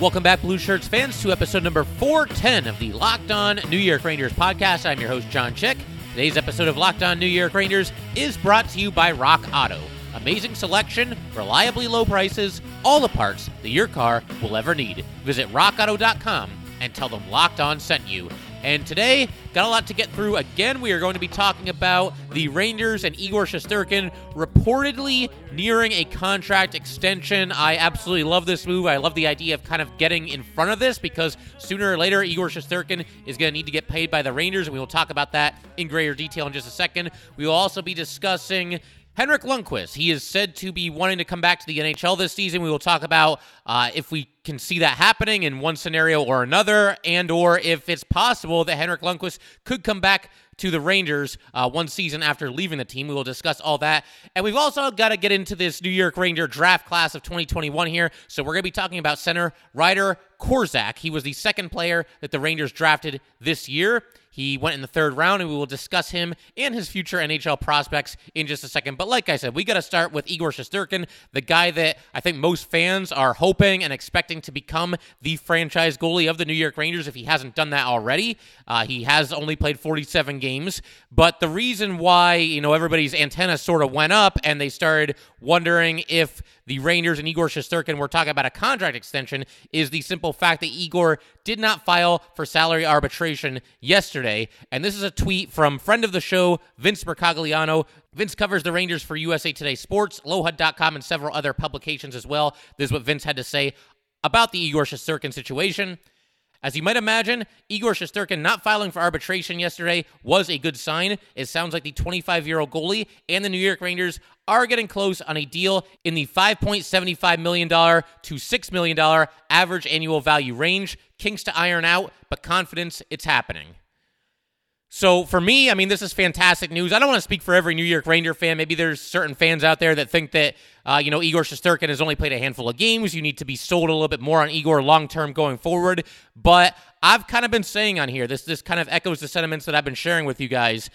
Welcome back, Blue Shirts fans, to episode number 410 of the Locked On New York Rangers podcast. I'm your host, John Chick. Today's episode of Locked On New York Rangers is brought to you by Rock Auto. Amazing selection, reliably low prices, all the parts that your car will ever need. Visit rockauto.com and tell them Locked On sent you. And today, got a lot to get through. Again, we are going to be talking about the Rangers and Igor Shesterkin reportedly nearing a contract extension. I absolutely love this move. I love the idea of kind of getting in front of this because sooner or later, Igor Shesterkin is going to need to get paid by the Rangers, and we will talk about that in greater detail in just a second. We will also be discussing Henrik Lundqvist, he is said to be wanting to come back to the NHL this season. We will talk about uh, if we can see that happening in one scenario or another, and or if it's possible that Henrik Lundqvist could come back to the Rangers uh, one season after leaving the team. We will discuss all that. And we've also got to get into this New York Ranger draft class of 2021 here. So we're going to be talking about center Ryder Korczak. He was the second player that the Rangers drafted this year. He went in the third round, and we will discuss him and his future NHL prospects in just a second. But like I said, we got to start with Igor Shesterkin, the guy that I think most fans are hoping and expecting to become the franchise goalie of the New York Rangers if he hasn't done that already. Uh, he has only played 47 games, but the reason why you know everybody's antenna sort of went up and they started wondering if the Rangers and Igor Shesterkin were talking about a contract extension is the simple fact that Igor did not file for salary arbitration yesterday. And this is a tweet from friend of the show, Vince Mercogliano. Vince covers the Rangers for USA Today Sports, LoHud.com, and several other publications as well. This is what Vince had to say about the Igor Shesterkin situation. As you might imagine, Igor Shesterkin not filing for arbitration yesterday was a good sign. It sounds like the 25 year old goalie and the New York Rangers are getting close on a deal in the $5.75 million to $6 million average annual value range. Kinks to iron out, but confidence it's happening. So for me, I mean, this is fantastic news. I don't want to speak for every New York Ranger fan. Maybe there's certain fans out there that think that, uh, you know, Igor Shesterkin has only played a handful of games. You need to be sold a little bit more on Igor long term going forward. But I've kind of been saying on here, this this kind of echoes the sentiments that I've been sharing with you guys.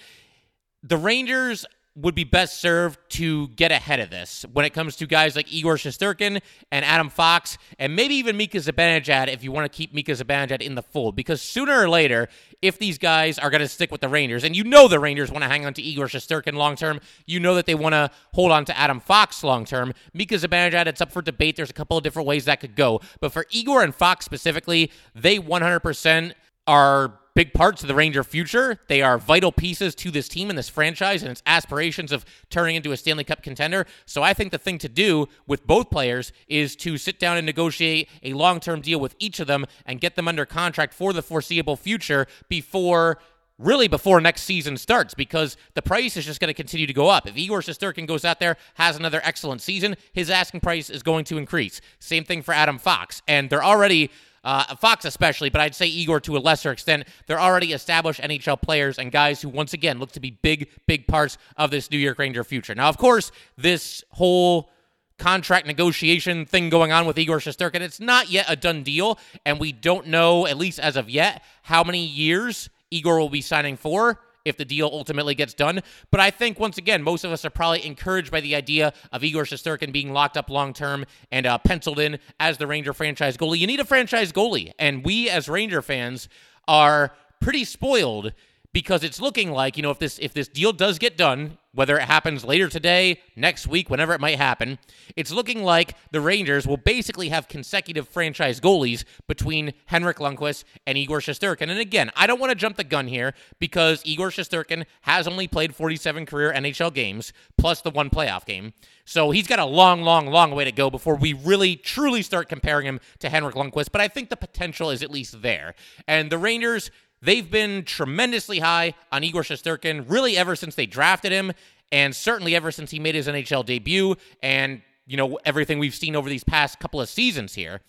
The Rangers would be best served to get ahead of this when it comes to guys like Igor Shesterkin and Adam Fox, and maybe even Mika Zibanejad if you want to keep Mika Zibanejad in the fold. Because sooner or later, if these guys are going to stick with the Rangers, and you know the Rangers want to hang on to Igor Shesterkin long term, you know that they want to hold on to Adam Fox long term. Mika Zibanejad, it's up for debate. There's a couple of different ways that could go. But for Igor and Fox specifically, they 100% are big parts of the Ranger future. They are vital pieces to this team and this franchise and its aspirations of turning into a Stanley Cup contender. So I think the thing to do with both players is to sit down and negotiate a long term deal with each of them and get them under contract for the foreseeable future before really before next season starts because the price is just going to continue to go up. If Igor Shesterkin goes out there, has another excellent season, his asking price is going to increase. Same thing for Adam Fox. And they're already uh, Fox especially, but I'd say Igor to a lesser extent. They're already established NHL players and guys who, once again, look to be big, big parts of this New York Ranger future. Now, of course, this whole contract negotiation thing going on with Igor Shesterkin, it's not yet a done deal, and we don't know, at least as of yet, how many years Igor will be signing for if the deal ultimately gets done. But I think, once again, most of us are probably encouraged by the idea of Igor Shesterkin being locked up long term and uh, penciled in as the Ranger franchise goalie. You need a franchise goalie. And we, as Ranger fans, are pretty spoiled because it's looking like, you know, if this if this deal does get done, whether it happens later today, next week, whenever it might happen, it's looking like the Rangers will basically have consecutive franchise goalies between Henrik Lundqvist and Igor Shesterkin. And again, I don't want to jump the gun here because Igor Shesterkin has only played 47 career NHL games plus the one playoff game. So he's got a long, long, long way to go before we really, truly start comparing him to Henrik Lundqvist. But I think the potential is at least there. And the Rangers They've been tremendously high on Igor Shesterkin really ever since they drafted him, and certainly ever since he made his NHL debut, and you know everything we've seen over these past couple of seasons here.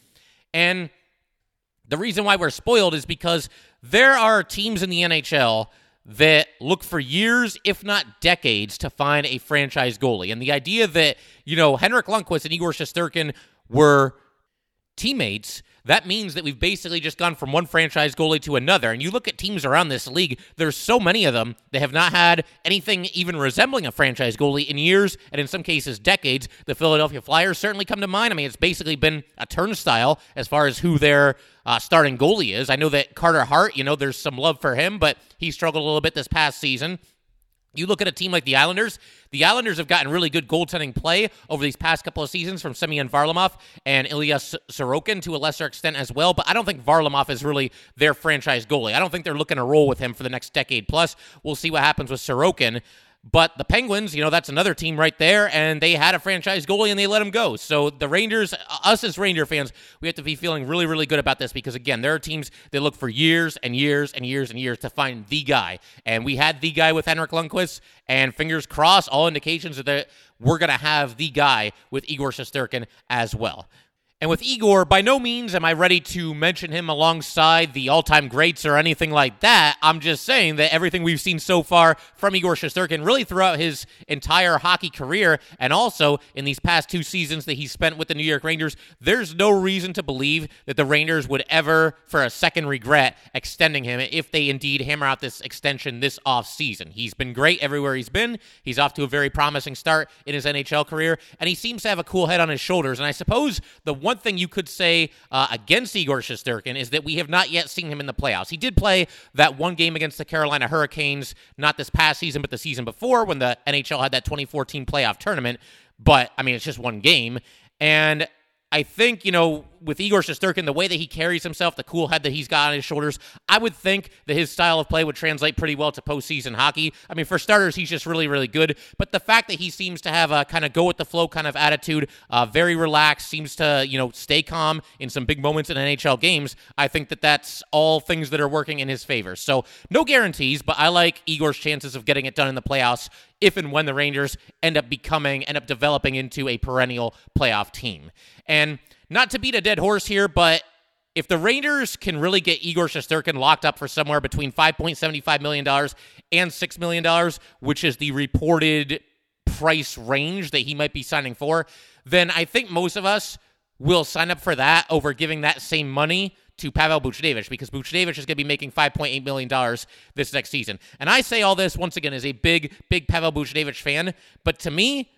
And The reason why we're spoiled is because there are teams in the NHL that look for years, if not decades, to find a franchise goalie. And the idea that, you know, Henrik Lundqvist and Igor Shesterkin were teammates that means that we've basically just gone from one franchise goalie to another. And you look at teams around this league, there's so many of them that have not had anything even resembling a franchise goalie in years, and in some cases, decades. The Philadelphia Flyers certainly come to mind. I mean, it's basically been a turnstile as far as who their uh, starting goalie is. I know that Carter Hart, you know, there's some love for him, but he struggled a little bit this past season. You look at a team like the Islanders. The Islanders have gotten really good goaltending play over these past couple of seasons from Semyon Varlamov and Ilya Sorokin to a lesser extent as well. But I don't think Varlamov is really their franchise goalie. I don't think they're looking to roll with him for the next decade plus. We'll see what happens with Sorokin. But the Penguins, you know, that's another team right there, and they had a franchise goalie and they let him go. So the Rangers, uh, us as Ranger fans, we have to be feeling really, really good about this because, again, there are teams that look for years and years and years and years to find the guy. And we had the guy with Henrik Lundqvist, and fingers crossed, all indications are that we're going to have the guy with Igor Shesterkin as well. And with Igor, by no means am I ready to mention him alongside the all time greats or anything like that. I'm just saying that everything we've seen so far from Igor Shesterkin, really throughout his entire hockey career, and also in these past two seasons that he spent with the New York Rangers, there's no reason to believe that the Rangers would ever, for a second, regret extending him if they indeed hammer out this extension this off season. He's been great everywhere he's been. He's off to a very promising start in his NHL career, and he seems to have a cool head on his shoulders. And I suppose the one thing you could say uh, against Igor Shesterkin is that we have not yet seen him in the playoffs. He did play that one game against the Carolina Hurricanes, not this past season, but the season before when the NHL had that 2014 playoff tournament. But, I mean, it's just one game. And I think, you know, with Igor Shesterkin, the way that he carries himself, the cool head that he's got on his shoulders, I would think that his style of play would translate pretty well to postseason hockey. I mean, for starters, he's just really, really good. But the fact that he seems to have a kind of go with the flow kind of attitude, uh, very relaxed, seems to, you know, stay calm in some big moments in NHL games, I think that that's all things that are working in his favor. So, no guarantees, but I like Igor's chances of getting it done in the playoffs if and when the Rangers end up becoming, end up developing into a perennial playoff team. And not to beat a dead horse here, but if the Rangers can really get Igor Shesterkin locked up for somewhere between $5.75 million and $6 million, which is the reported price range that he might be signing for, then I think most of us will sign up for that over giving that same money to Pavel Buchnevich because Buchnevich is going to be making $5.8 million this next season. And I say all this once again as a big, big Pavel Buchnevich fan, but to me,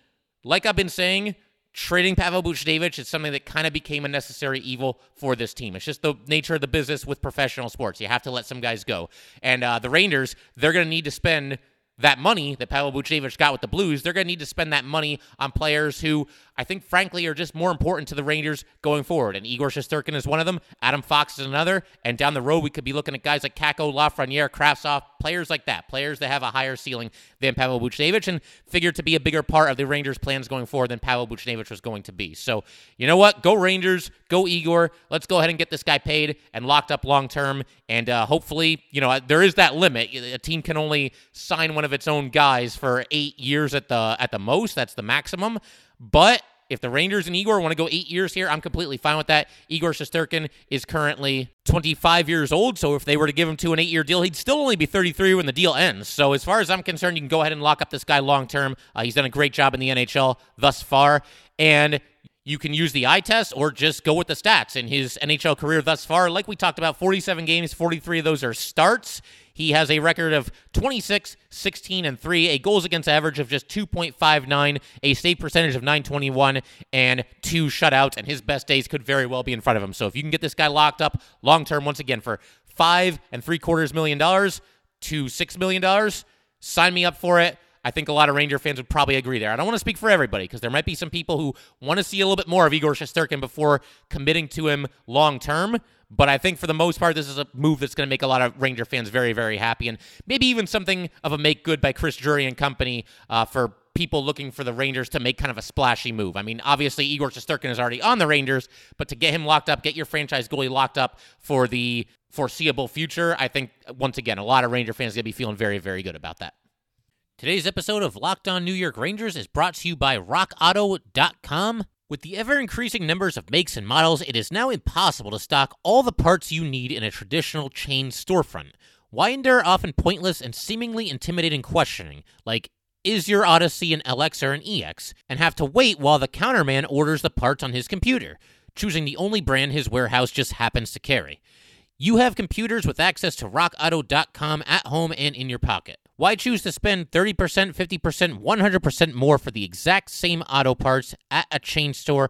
like I've been saying, trading Pavel Buchnevich is something that kind of became a necessary evil for this team. It's just the nature of the business with professional sports. You have to let some guys go. And uh, the Rangers, they're going to need to spend that money that Pavel Buchnevich got with the Blues, they're going to need to spend that money on players who I think, frankly, are just more important to the Rangers going forward. And Igor Shesterkin is one of them. Adam Fox is another. And down the road, we could be looking at guys like Kakko, Lafreniere, Kravtsov, players like that, players that have a higher ceiling than Pavel Buchnevich and figure to be a bigger part of the Rangers' plans going forward than Pavel Buchnevich was going to be. So, you know what? Go Rangers. Go Igor. Let's go ahead and get this guy paid and locked up long term. And uh, hopefully, you know, there is that limit. A team can only sign one of its own guys for eight years at the at the most. That's the maximum. But if the Rangers and Igor want to go eight years here, I'm completely fine with that. Igor Shesterkin is currently 25 years old, so if they were to give him to an eight year deal, he'd still only be 33 when the deal ends. So as far as I'm concerned, you can go ahead and lock up this guy long term. Uh, he's done a great job in the NHL thus far. And you can use the eye test or just go with the stats in his NHL career thus far. Like we talked about, 47 games, 43 of those are starts. He has a record of 26, 16, and 3, a goals against average of just 2.59, a save percentage of 921, and two shutouts. And his best days could very well be in front of him. So if you can get this guy locked up long term, once again, for five and three quarters million dollars to six million dollars, sign me up for it. I think a lot of Ranger fans would probably agree there. I don't want to speak for everybody because there might be some people who want to see a little bit more of Igor Shesterkin before committing to him long term. But I think for the most part, this is a move that's going to make a lot of Ranger fans very, very happy, and maybe even something of a make good by Chris Drury and company uh, for people looking for the Rangers to make kind of a splashy move. I mean, obviously Igor Shesterkin is already on the Rangers, but to get him locked up, get your franchise goalie locked up for the foreseeable future, I think once again a lot of Ranger fans are going to be feeling very, very good about that. Today's episode of Locked On New York Rangers is brought to you by RockAuto.com. With the ever increasing numbers of makes and models, it is now impossible to stock all the parts you need in a traditional chain storefront. Why endure often pointless and seemingly intimidating questioning, like, is your Odyssey an LX or an EX, and have to wait while the counterman orders the parts on his computer, choosing the only brand his warehouse just happens to carry? You have computers with access to rockauto.com at home and in your pocket. Why choose to spend 30%, 50%, 100% more for the exact same auto parts at a chain store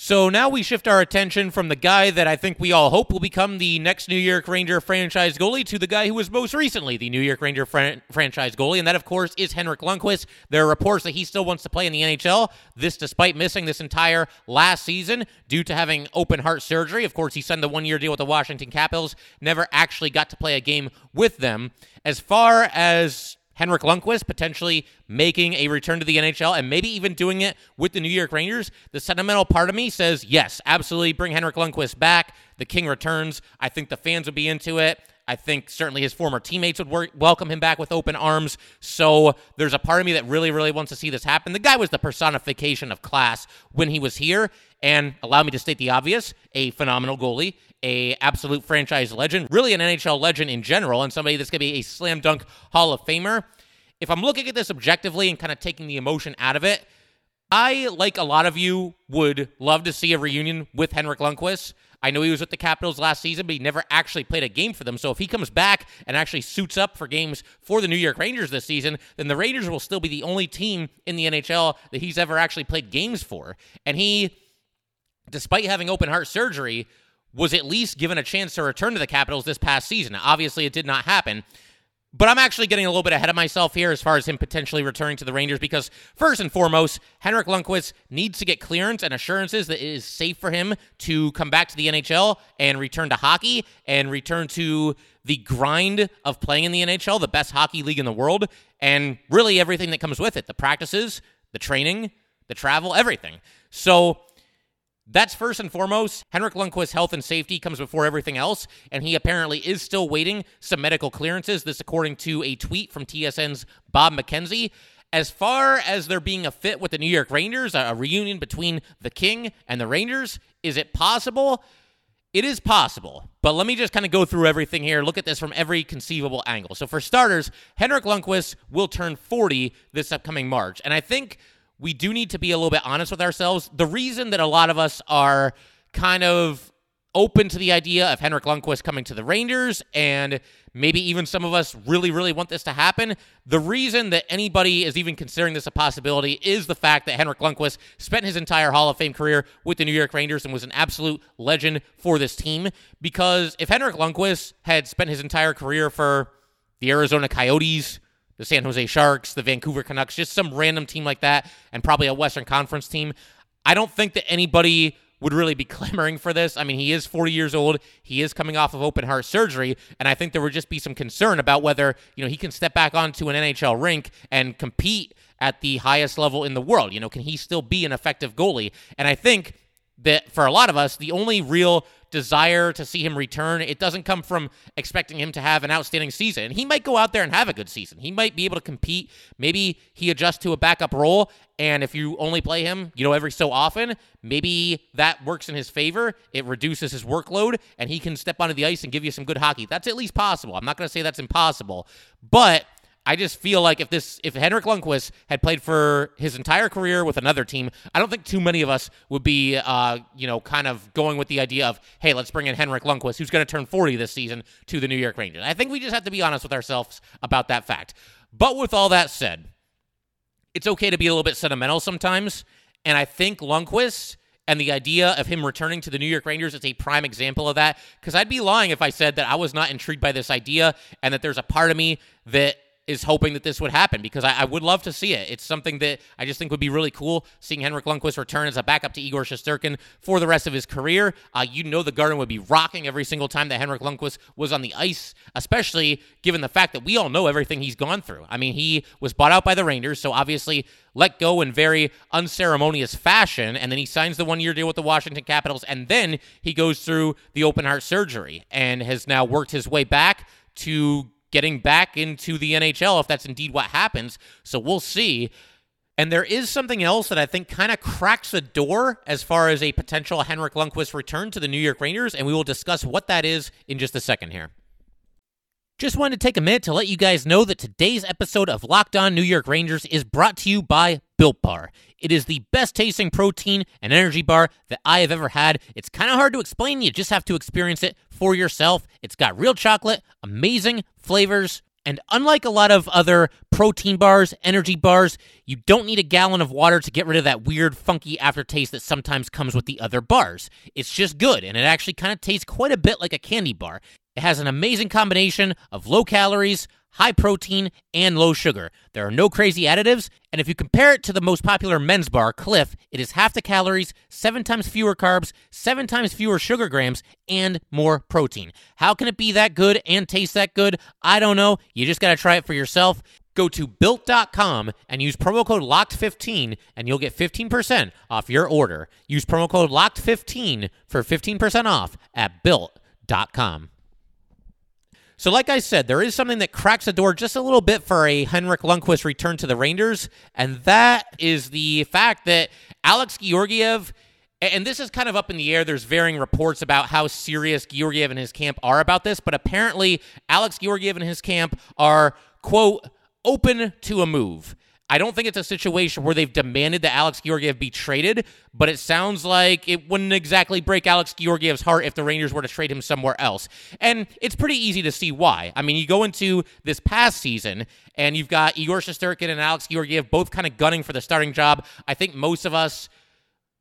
So now we shift our attention from the guy that I think we all hope will become the next New York Ranger franchise goalie to the guy who was most recently the New York Ranger fran- franchise goalie, and that, of course, is Henrik Lundqvist. There are reports that he still wants to play in the NHL, this despite missing this entire last season due to having open heart surgery. Of course, he signed the one year deal with the Washington Capitals, never actually got to play a game with them. As far as Henrik Lundqvist potentially making a return to the NHL and maybe even doing it with the New York Rangers. The sentimental part of me says, yes, absolutely bring Henrik Lundqvist back. The King returns. I think the fans would be into it. I think certainly his former teammates would work, welcome him back with open arms. So there's a part of me that really, really wants to see this happen. The guy was the personification of class when he was here. And allow me to state the obvious a phenomenal goalie, a absolute franchise legend, really an NHL legend in general, and somebody that's going to be a slam dunk Hall of Famer. If I'm looking at this objectively and kind of taking the emotion out of it, I, like a lot of you, would love to see a reunion with Henrik Lundqvist. I know he was with the Capitals last season, but he never actually played a game for them. So if he comes back and actually suits up for games for the New York Rangers this season, then the Rangers will still be the only team in the NHL that he's ever actually played games for. And he, despite having open heart surgery, was at least given a chance to return to the Capitals this past season. Obviously, it did not happen. But I'm actually getting a little bit ahead of myself here as far as him potentially returning to the Rangers because, first and foremost, Henrik Lundqvist needs to get clearance and assurances that it is safe for him to come back to the NHL and return to hockey and return to the grind of playing in the NHL, the best hockey league in the world, and really everything that comes with it the practices, the training, the travel, everything. So, that's first and foremost. Henrik Lundqvist's health and safety comes before everything else, and he apparently is still waiting some medical clearances. This, according to a tweet from TSN's Bob McKenzie. As far as there being a fit with the New York Rangers, a reunion between the King and the Rangers, is it possible? It is possible, but let me just kind of go through everything here. Look at this from every conceivable angle. So, for starters, Henrik Lundqvist will turn 40 this upcoming March, and I think we do need to be a little bit honest with ourselves. The reason that a lot of us are kind of open to the idea of Henrik Lundqvist coming to the Rangers, and maybe even some of us really, really want this to happen. The reason that anybody is even considering this a possibility is the fact that Henrik Lundqvist spent his entire Hall of Fame career with the New York Rangers and was an absolute legend for this team. Because if Henrik Lundqvist had spent his entire career for the Arizona Coyotes, the San Jose Sharks, the Vancouver Canucks, just some random team like that, and probably a Western Conference team. I don't think that anybody would really be clamoring for this. I mean, he is 40 years old. He is coming off of open heart surgery, and I think there would just be some concern about whether, you know, he can step back onto an NHL rink and compete at the highest level in the world. You know, can he still be an effective goalie? And I think that for a lot of us, the only real desire to see him return, it doesn't come from expecting him to have an outstanding season. He might go out there and have a good season. He might be able to compete. Maybe he adjusts to a backup role. And if you only play him, you know, every so often, maybe that works in his favor. It reduces his workload and he can step onto the ice and give you some good hockey. That's at least possible. I'm not going to say that's impossible, but I just feel like if this if Henrik Lundqvist had played for his entire career with another team, I don't think too many of us would be uh, you know, kind of going with the idea of, hey, let's bring in Henrik Lundqvist, who's going to turn 40 this season, to the New York Rangers. I think we just have to be honest with ourselves about that fact. But with all that said, it's okay to be a little bit sentimental sometimes, and I think Lundqvist and the idea of him returning to the New York Rangers is a prime example of that. Because I'd be lying if I said that I was not intrigued by this idea and that there's a part of me that is hoping that this would happen because I, I, would love to see it. It's something that I just think would be really cool seeing Henrik Lundqvist return as a backup to Igor Shesterkin for the rest of his career. Uh, you know the Garden would be rocking every single time that Henrik Lundqvist was on the ice, especially given the fact that we all know everything he's gone through. I mean, he was bought out by the Rangers, so obviously let go in very unceremonious fashion, and then he signs the one year deal with the Washington Capitals, and then he goes through the open heart surgery and has now worked his way back to getting back into the NHL if that's indeed what happens. So we'll see. And there is something else that I think kind of cracks the door as far as a potential Henrik Lundqvist return to the New York Rangers, and we will discuss what that is in just a second here. Just wanted to take a minute to let you guys know that today's episode of Locked On New York Rangers is brought to you by Built Bar. It is the best tasting protein and energy bar that I have ever had. It's kind of hard to explain, you just have to experience it for yourself. It's got real chocolate, amazing flavors, and unlike a lot of other protein bars, energy bars, you don't need a gallon of water to get rid of that weird, funky aftertaste that sometimes comes with the other bars. It's just good, and it actually kind of tastes quite a bit like a candy bar. It has an amazing combination of low calories, high protein, and low sugar. There are no crazy additives, and if you compare it to the most popular men's bar, Clif, it is half the calories, seven times fewer carbs, seven times fewer sugar grams, and more protein. How can it be that good and taste that good? I don't know. You just got to try it for yourself. Go to built.com and use promo code LOCKED15 and you'll get 15% off your order. Use promo code LOCKED15 for 15% off at built.com. So, like I said, there is something that cracks the door just a little bit for a Henrik Lundqvist return to the Rangers, and that is the fact that Alex Georgiev, and this is kind of up in the air. There's varying reports about how serious Georgiev and his camp are about this, but apparently Alex Georgiev and his camp are, quote, open to a move. I don't think it's a situation where they've demanded that Alex Georgiev be traded, but it sounds like it wouldn't exactly break Alex Georgiev's heart if the Rangers were to trade him somewhere else. And it's pretty easy to see why. I mean, you go into this past season and you've got Igor Shesterkin and Alex Georgiev both kind of gunning for the starting job. I think most of us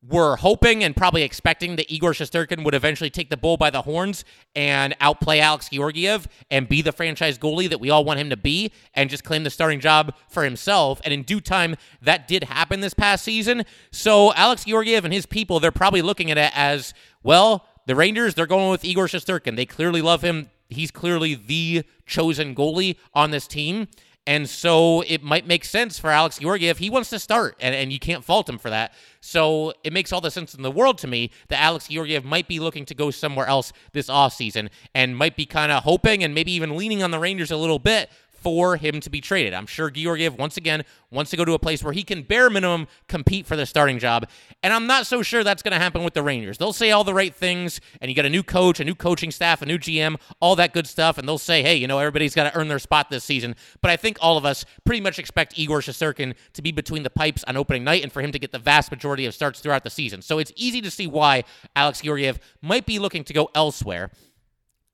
were hoping and probably expecting that Igor Shesterkin would eventually take the bull by the horns and outplay Alex Georgiev and be the franchise goalie that we all want him to be and just claim the starting job for himself. And in due time, that did happen this past season. So Alex Georgiev and his people, they're probably looking at it as, well, the Rangers, they're going with Igor Shesterkin. They clearly love him. He's clearly the chosen goalie on this team. And so it might make sense for Alex Georgiev. He wants to start, and, and you can't fault him for that. So it makes all the sense in the world to me that Alex Georgiev might be looking to go somewhere else this offseason and might be kind of hoping and maybe even leaning on the Rangers a little bit for him to be traded. I'm sure Georgiev, once again, wants to go to a place where he can bare minimum compete for the starting job. And I'm not so sure that's going to happen with the Rangers. They'll say all the right things, and you get a new coach, a new coaching staff, a new GM, all that good stuff. And they'll say, hey, you know, everybody's got to earn their spot this season. But I think all of us pretty much expect Igor Shesterkin to be between the pipes on opening night and for him to get the vast majority of starts throughout the season. So it's easy to see why Alex Georgiev might be looking to go elsewhere.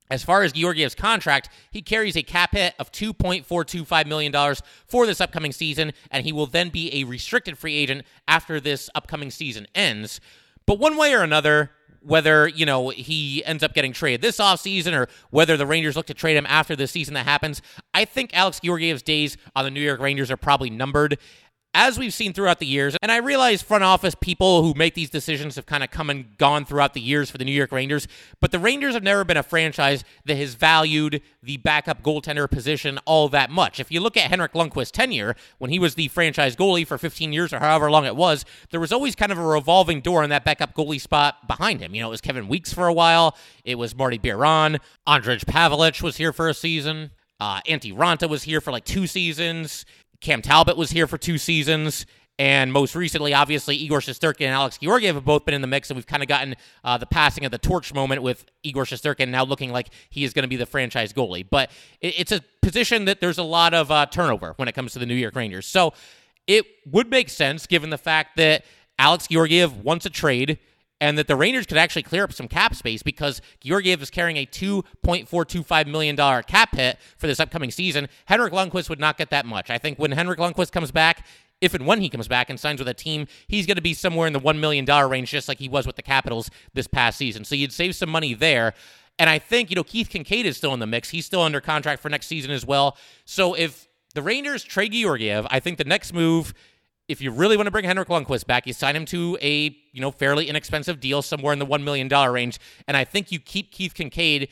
As far as Georgiev's contract, he carries a cap hit of $2.425 million for this upcoming season, and he will then be a restricted free agent after this upcoming season ends. But one way or another, whether, you know, he ends up getting traded this offseason or whether the Rangers look to trade him after the season that happens, I think Alex Georgiev's days on the New York Rangers are probably numbered as we've seen throughout the years, and I realize front office people who make these decisions have kind of come and gone throughout the years for the New York Rangers, but the Rangers have never been a franchise that has valued the backup goaltender position all that much. If you look at Henrik Lundqvist's tenure, when he was the franchise goalie for 15 years or however long it was, there was always kind of a revolving door in that backup goalie spot behind him. You know, it was Kevin Weeks for a while, it was Marty Biron, Andrej Pavelec was here for a season. Uh, Antti Raanta was here for like two seasons. Cam Talbot was here for two seasons. And most recently, obviously, Igor Shesterkin and Alex Georgiev have both been in the mix, and we've kind of gotten uh, the passing of the torch moment with Igor Shesterkin now looking like he is going to be the franchise goalie. But it, it's a position that there's a lot of uh, turnover when it comes to the New York Rangers. So it would make sense given the fact that Alex Georgiev wants a trade and that the Rangers could actually clear up some cap space because Georgiev is carrying a $2.425 million cap hit for this upcoming season. Henrik Lundqvist would not get that much. I think when Henrik Lundqvist comes back, if and when he comes back and signs with a team, he's going to be somewhere in the $1 million range, just like he was with the Capitals this past season. So you'd save some money there. And I think, you know, Keith Kinkaid is still in the mix. He's still under contract for next season as well. So if the Rangers trade Georgiev. I think the next move, if you really want to bring Henrik Lundqvist back, you sign him to a you know fairly inexpensive deal somewhere in the one million dollar range, and I think you keep Keith Kinkaid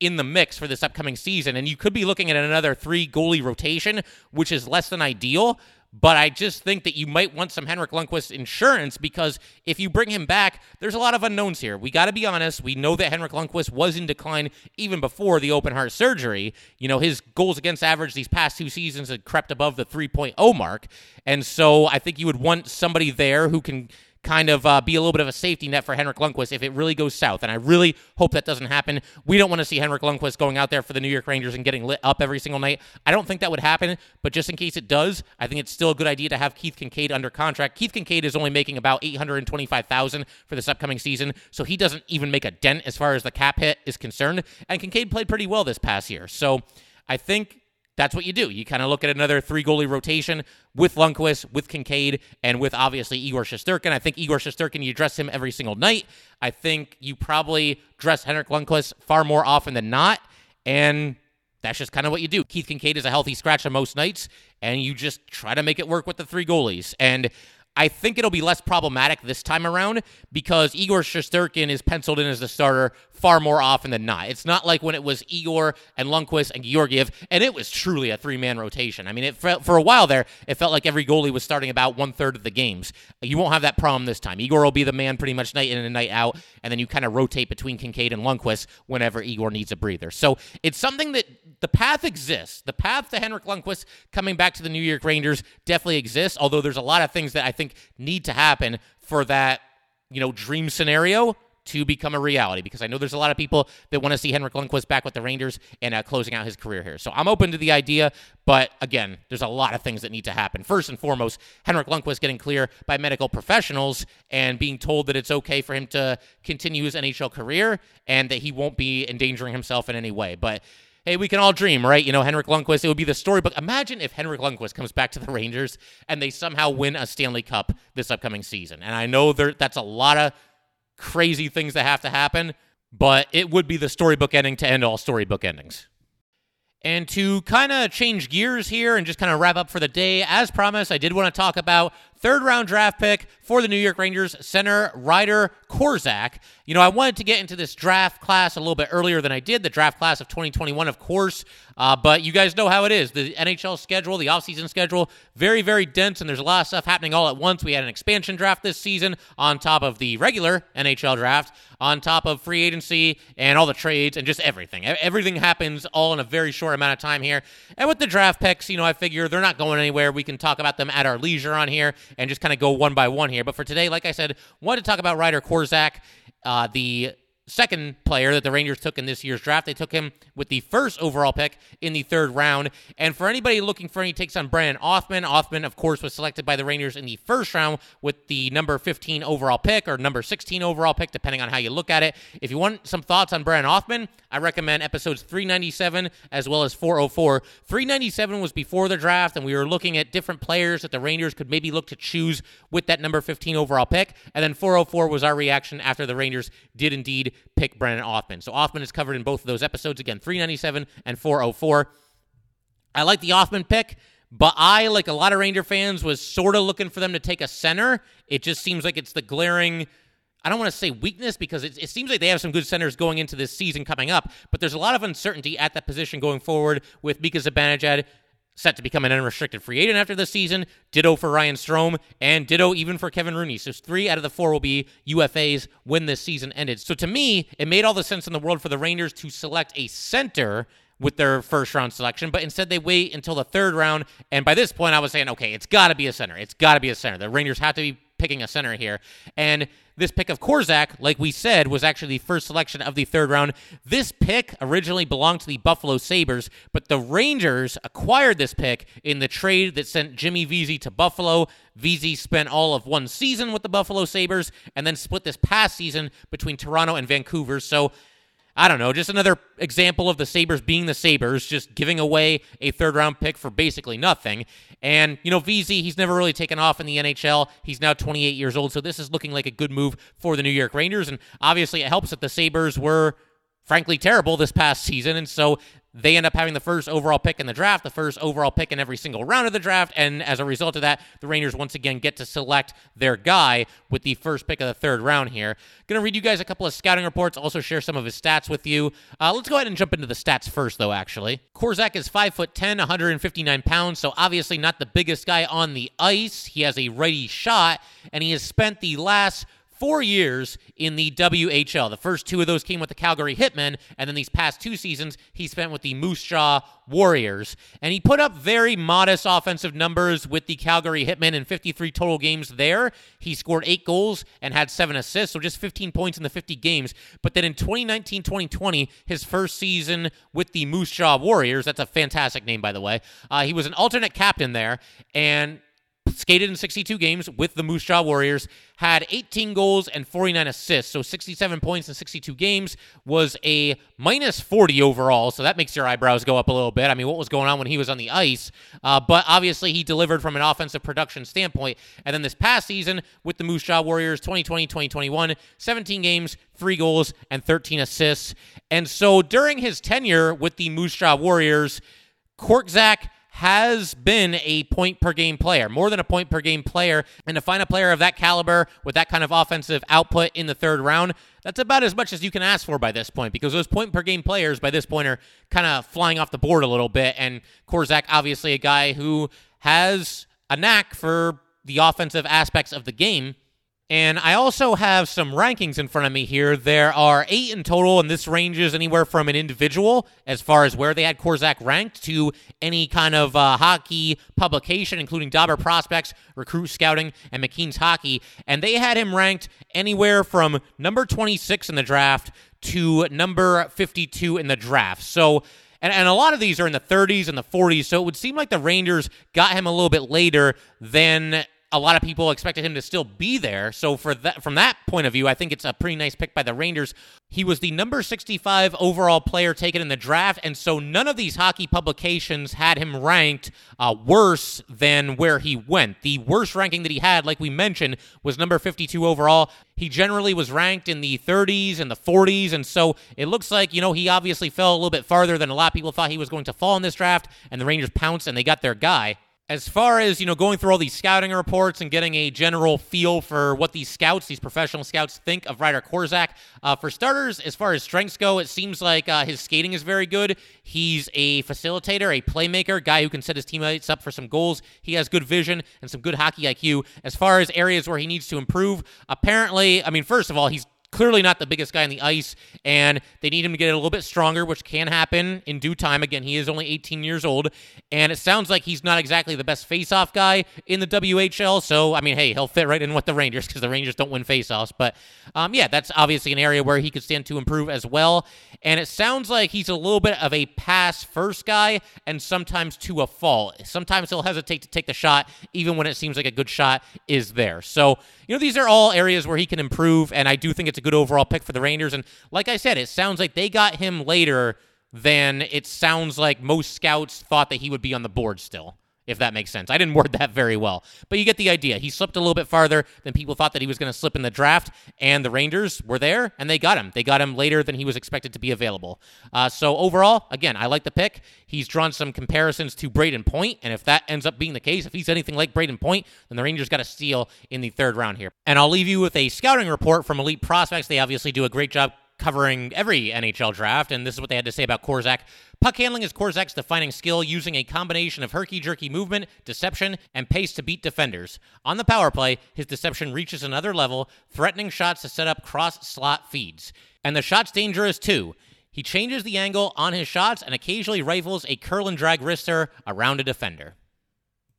in the mix for this upcoming season. And you could be looking at another three goalie rotation, which is less than ideal. But I just think that you might want some Henrik Lundqvist insurance because if you bring him back, there's a lot of unknowns here. We got to be honest. We know that Henrik Lundqvist was in decline even before the open heart surgery. You know, his goals against average these past two seasons had crept above the 3.0 mark. And so I think you would want somebody there who can kind of uh, be a little bit of a safety net for Henrik Lundqvist if it really goes south. And I really hope that doesn't happen. We don't want to see Henrik Lundqvist going out there for the New York Rangers and getting lit up every single night. I don't think that would happen, but just in case it does, I think it's still a good idea to have Keith Kinkaid under contract. Keith Kinkaid is only making about 825000 for this upcoming season, so he doesn't even make a dent as far as the cap hit is concerned. And Kinkaid played pretty well this past year. So I think that's what you do. You kind of look at another three goalie rotation with Lundqvist, with Kinkaid, and with obviously Igor Shesterkin. I think Igor Shesterkin, you dress him every single night. I think you probably dress Henrik Lundqvist far more often than not. And that's just kind of what you do. Keith Kinkaid is a healthy scratch on most nights, and you just try to make it work with the three goalies. And I think it'll be less problematic this time around because Igor Shesterkin is penciled in as the starter far more often than not. It's not like when it was Igor and Lundqvist and Georgiev, and it was truly a three man rotation. I mean, it felt, for a while there, it felt like every goalie was starting about one third of the games. You won't have that problem this time. Igor will be the man pretty much night in and night out, and then you kind of rotate between Kinkaid and Lundqvist whenever Igor needs a breather. So it's something that the path exists. The path to Henrik Lundqvist coming back to the New York Rangers definitely exists, although there's a lot of things that I think need to happen for that, you know, dream scenario to become a reality because I know there's a lot of people that want to see Henrik Lundqvist back with the Rangers and uh, closing out his career here. So I'm open to the idea, but again, there's a lot of things that need to happen. First and foremost, Henrik Lundqvist getting clear by medical professionals and being told that it's okay for him to continue his NHL career and that he won't be endangering himself in any way. But hey, we can all dream, right? You know, Henrik Lundqvist, it would be the storybook. Imagine if Henrik Lundqvist comes back to the Rangers and they somehow win a Stanley Cup this upcoming season. And I know there, that's a lot of crazy things that have to happen, but it would be the storybook ending to end all storybook endings. And to kind of change gears here and just kind of wrap up for the day, as promised, I did want to talk about third round draft pick for the New York Rangers center Ryder Korczak. You know, I wanted to get into this draft class a little bit earlier than I did, the draft class of 2021, of course. Uh, but you guys know how it is. The NHL schedule, the offseason schedule, very, very dense, and there's a lot of stuff happening all at once. We had an expansion draft this season on top of the regular NHL draft, on top of free agency and all the trades and just everything. Everything happens all in a very short amount of time here. And with the draft picks, you know, I figure they're not going anywhere. We can talk about them at our leisure on here and just kind of go one by one here. But for today, like I said, wanted to talk about Ryder Korczak, uh, the second player that the Rangers took in this year's draft. They took him with the first overall pick in the third round. And for anybody looking for any takes on Brennan Othmann, Othmann, of course, was selected by the Rangers in the first round with the number 15 overall pick or number 16 overall pick, depending on how you look at it. If you want some thoughts on Brennan Othmann, I recommend episodes 397 as well as 404. 397 was before the draft, and we were looking at different players that the Rangers could maybe look to choose with that number 15 overall pick. And then 404 was our reaction after the Rangers did indeed pick Brennan Othmann. So Othmann is covered in both of those episodes. Again, 397 and 404. I like the Offman pick, but I, like a lot of Ranger fans, was sort of looking for them to take a center. It just seems like it's the glaring. I don't want to say weakness because it, it, seems like they have some good centers going into this season coming up, but there's a lot of uncertainty at that position going forward with Mika Zibanejad set to become an unrestricted free agent after the season. Ditto for Ryan Strome, and ditto even for Kevin Rooney. So three out of the four will be UFAs when this season ended. So to me, it made all the sense in the world for the Rangers to select a center with their first round selection, but instead they wait until the third round. And by this point, I was saying, okay, it's got to be a center. It's got to be a center. The Rangers have to be picking a center here. And this pick of Korczak, like we said, was actually the first selection of the third round. This pick originally belonged to the Buffalo Sabres, but the Rangers acquired this pick in the trade that sent Jimmy Vesey to Buffalo. Vesey spent all of one season with the Buffalo Sabres and then split this past season between Toronto and Vancouver. So I don't know, just another example of the Sabres being the Sabres, just giving away a third round pick for basically nothing. And, you know, Vesey, he's never really taken off in the NHL. He's now 28 years old, so this is looking like a good move for the New York Rangers. And obviously, it helps that the Sabres were frankly terrible this past season. And so they end up having the first overall pick in the draft, the first overall pick in every single round of the draft. And as a result of that, the Rangers once again get to select their guy with the first pick of the third round here. To read you guys a couple of scouting reports, also share some of his stats with you. Uh, let's go ahead and jump into the stats first, though, actually. Korczak is 5'10, 159 pounds, so obviously not the biggest guy on the ice. He has a righty shot, and he has spent the last four years in the WHL. The first two of those came with the Calgary Hitmen, and then these past two seasons he spent with the Moose Jaw Warriors. And he put up very modest offensive numbers with the Calgary Hitmen in 53 total games there. He scored eight goals and had seven assists, so just 15 points in the 50 games. But then in 2019 2020, his first season with the Moose Jaw Warriors, that's a fantastic name, by the way, uh, he was an alternate captain there. And skated in 62 games with the Moose Jaw Warriors, had 18 goals and 49 assists, so 67 points in 62 games, was a minus 40 overall, so that makes your eyebrows go up a little bit. I mean, what was going on when he was on the ice? Uh, but obviously, he delivered from an offensive production standpoint. And then this past season with the Moose Jaw Warriors, 2020 2021, 17 games, three goals, and 13 assists. And so during his tenure with the Moose Jaw Warriors, Korczak has been a point per game player, more than a point per game player. And to find a player of that caliber with that kind of offensive output in the third round, that's about as much as you can ask for by this point because those point per game players by this point are kind of flying off the board a little bit. And Korczak, obviously, a guy who has a knack for the offensive aspects of the game. And I also have some rankings in front of me here. There are eight in total, and this ranges anywhere from an individual, as far as where they had Korczak ranked, to any kind of uh, hockey publication, including Dobber Prospects, Recruit Scouting, and McKeen's Hockey. And they had him ranked anywhere from number 26 in the draft to number 52 in the draft. So, and, and a lot of these are in the 30s and the 40s, so it would seem like the Rangers got him a little bit later than a lot of people expected him to still be there. So for that from that point of view, I think it's a pretty nice pick by the Rangers. He was the number 65 overall player taken in the draft, and so none of these hockey publications had him ranked uh, worse than where he went. The worst ranking that he had, like we mentioned, was number 52 overall. He generally was ranked in the 30s and the 40s, and so it looks like, you know, he obviously fell a little bit farther than a lot of people thought he was going to fall in this draft, and the Rangers pounced and they got their guy as far as you know going through all these scouting reports and getting a general feel for what these scouts these professional scouts think of ryder korczak uh, for starters as far as strengths go it seems like uh, his skating is very good. He's a facilitator a playmaker guy who can set his teammates up for some goals. He has good vision and some good hockey iq as far as areas where he needs to improve apparently i mean first of all he's clearly not the biggest guy on the ice, and they need him to get a little bit stronger, which can happen in due time. Again, he is only 18 years old, and it sounds like he's not exactly the best face-off guy in the WHL. So, I mean, hey, he'll fit right in with the Rangers because the Rangers don't win face-offs. But um, yeah, that's obviously an area where he could stand to improve as well. And it sounds like he's a little bit of a pass-first guy, and sometimes to a fall. Sometimes he'll hesitate to take the shot, even when it seems like a good shot is there. So, you know, these are all areas where he can improve, and I do think it's a good overall pick for the Rangers. And like I said, it sounds like they got him later than it sounds like most scouts thought that he would be on the board still if that makes sense. I didn't word that very well, but you get the idea. He slipped a little bit farther than people thought that he was going to slip in the draft, and the Rangers were there and they got him. They got him later than he was expected to be available. Uh, so overall, again, I like the pick. He's drawn some comparisons to Brayden Point, and if that ends up being the case, if he's anything like Brayden Point, then the Rangers got a steal in the third round here. And I'll leave you with a scouting report from Elite Prospects. They obviously do a great job covering every NHL draft, and this is what they had to say about Korczak. Puck handling is Korczak's defining skill, using a combination of herky-jerky movement, deception, and pace to beat defenders. On the power play, his deception reaches another level, threatening shots to set up cross-slot feeds. And the shot's dangerous too. He changes the angle on his shots and occasionally rifles a curl and drag wrister around a defender.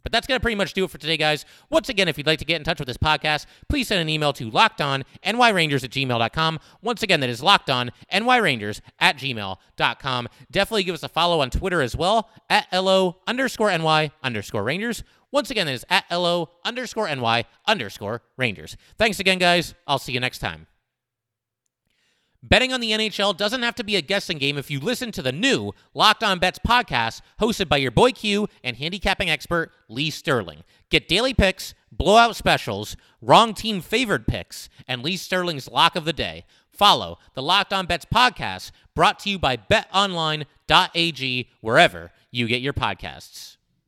But that's going to pretty much do it for today, guys. Once again, if you'd like to get in touch with this podcast, please send an email to lockedonnyrangers at gmail.com. Once again, that is lockedonnyrangers at gmail.com. Definitely give us a follow on Twitter as well, at LO underscore NY underscore Rangers. Once again, that is at LO underscore NY underscore Rangers. Thanks again, guys. I'll see you next time. Betting on the NHL doesn't have to be a guessing game if you listen to the new Locked On Bets podcast hosted by your boy Q and handicapping expert Lee Sterling. Get daily picks, blowout specials, wrong team favored picks, and Lee Sterling's lock of the day. Follow the Locked On Bets podcast brought to you by betonline.ag wherever you get your podcasts.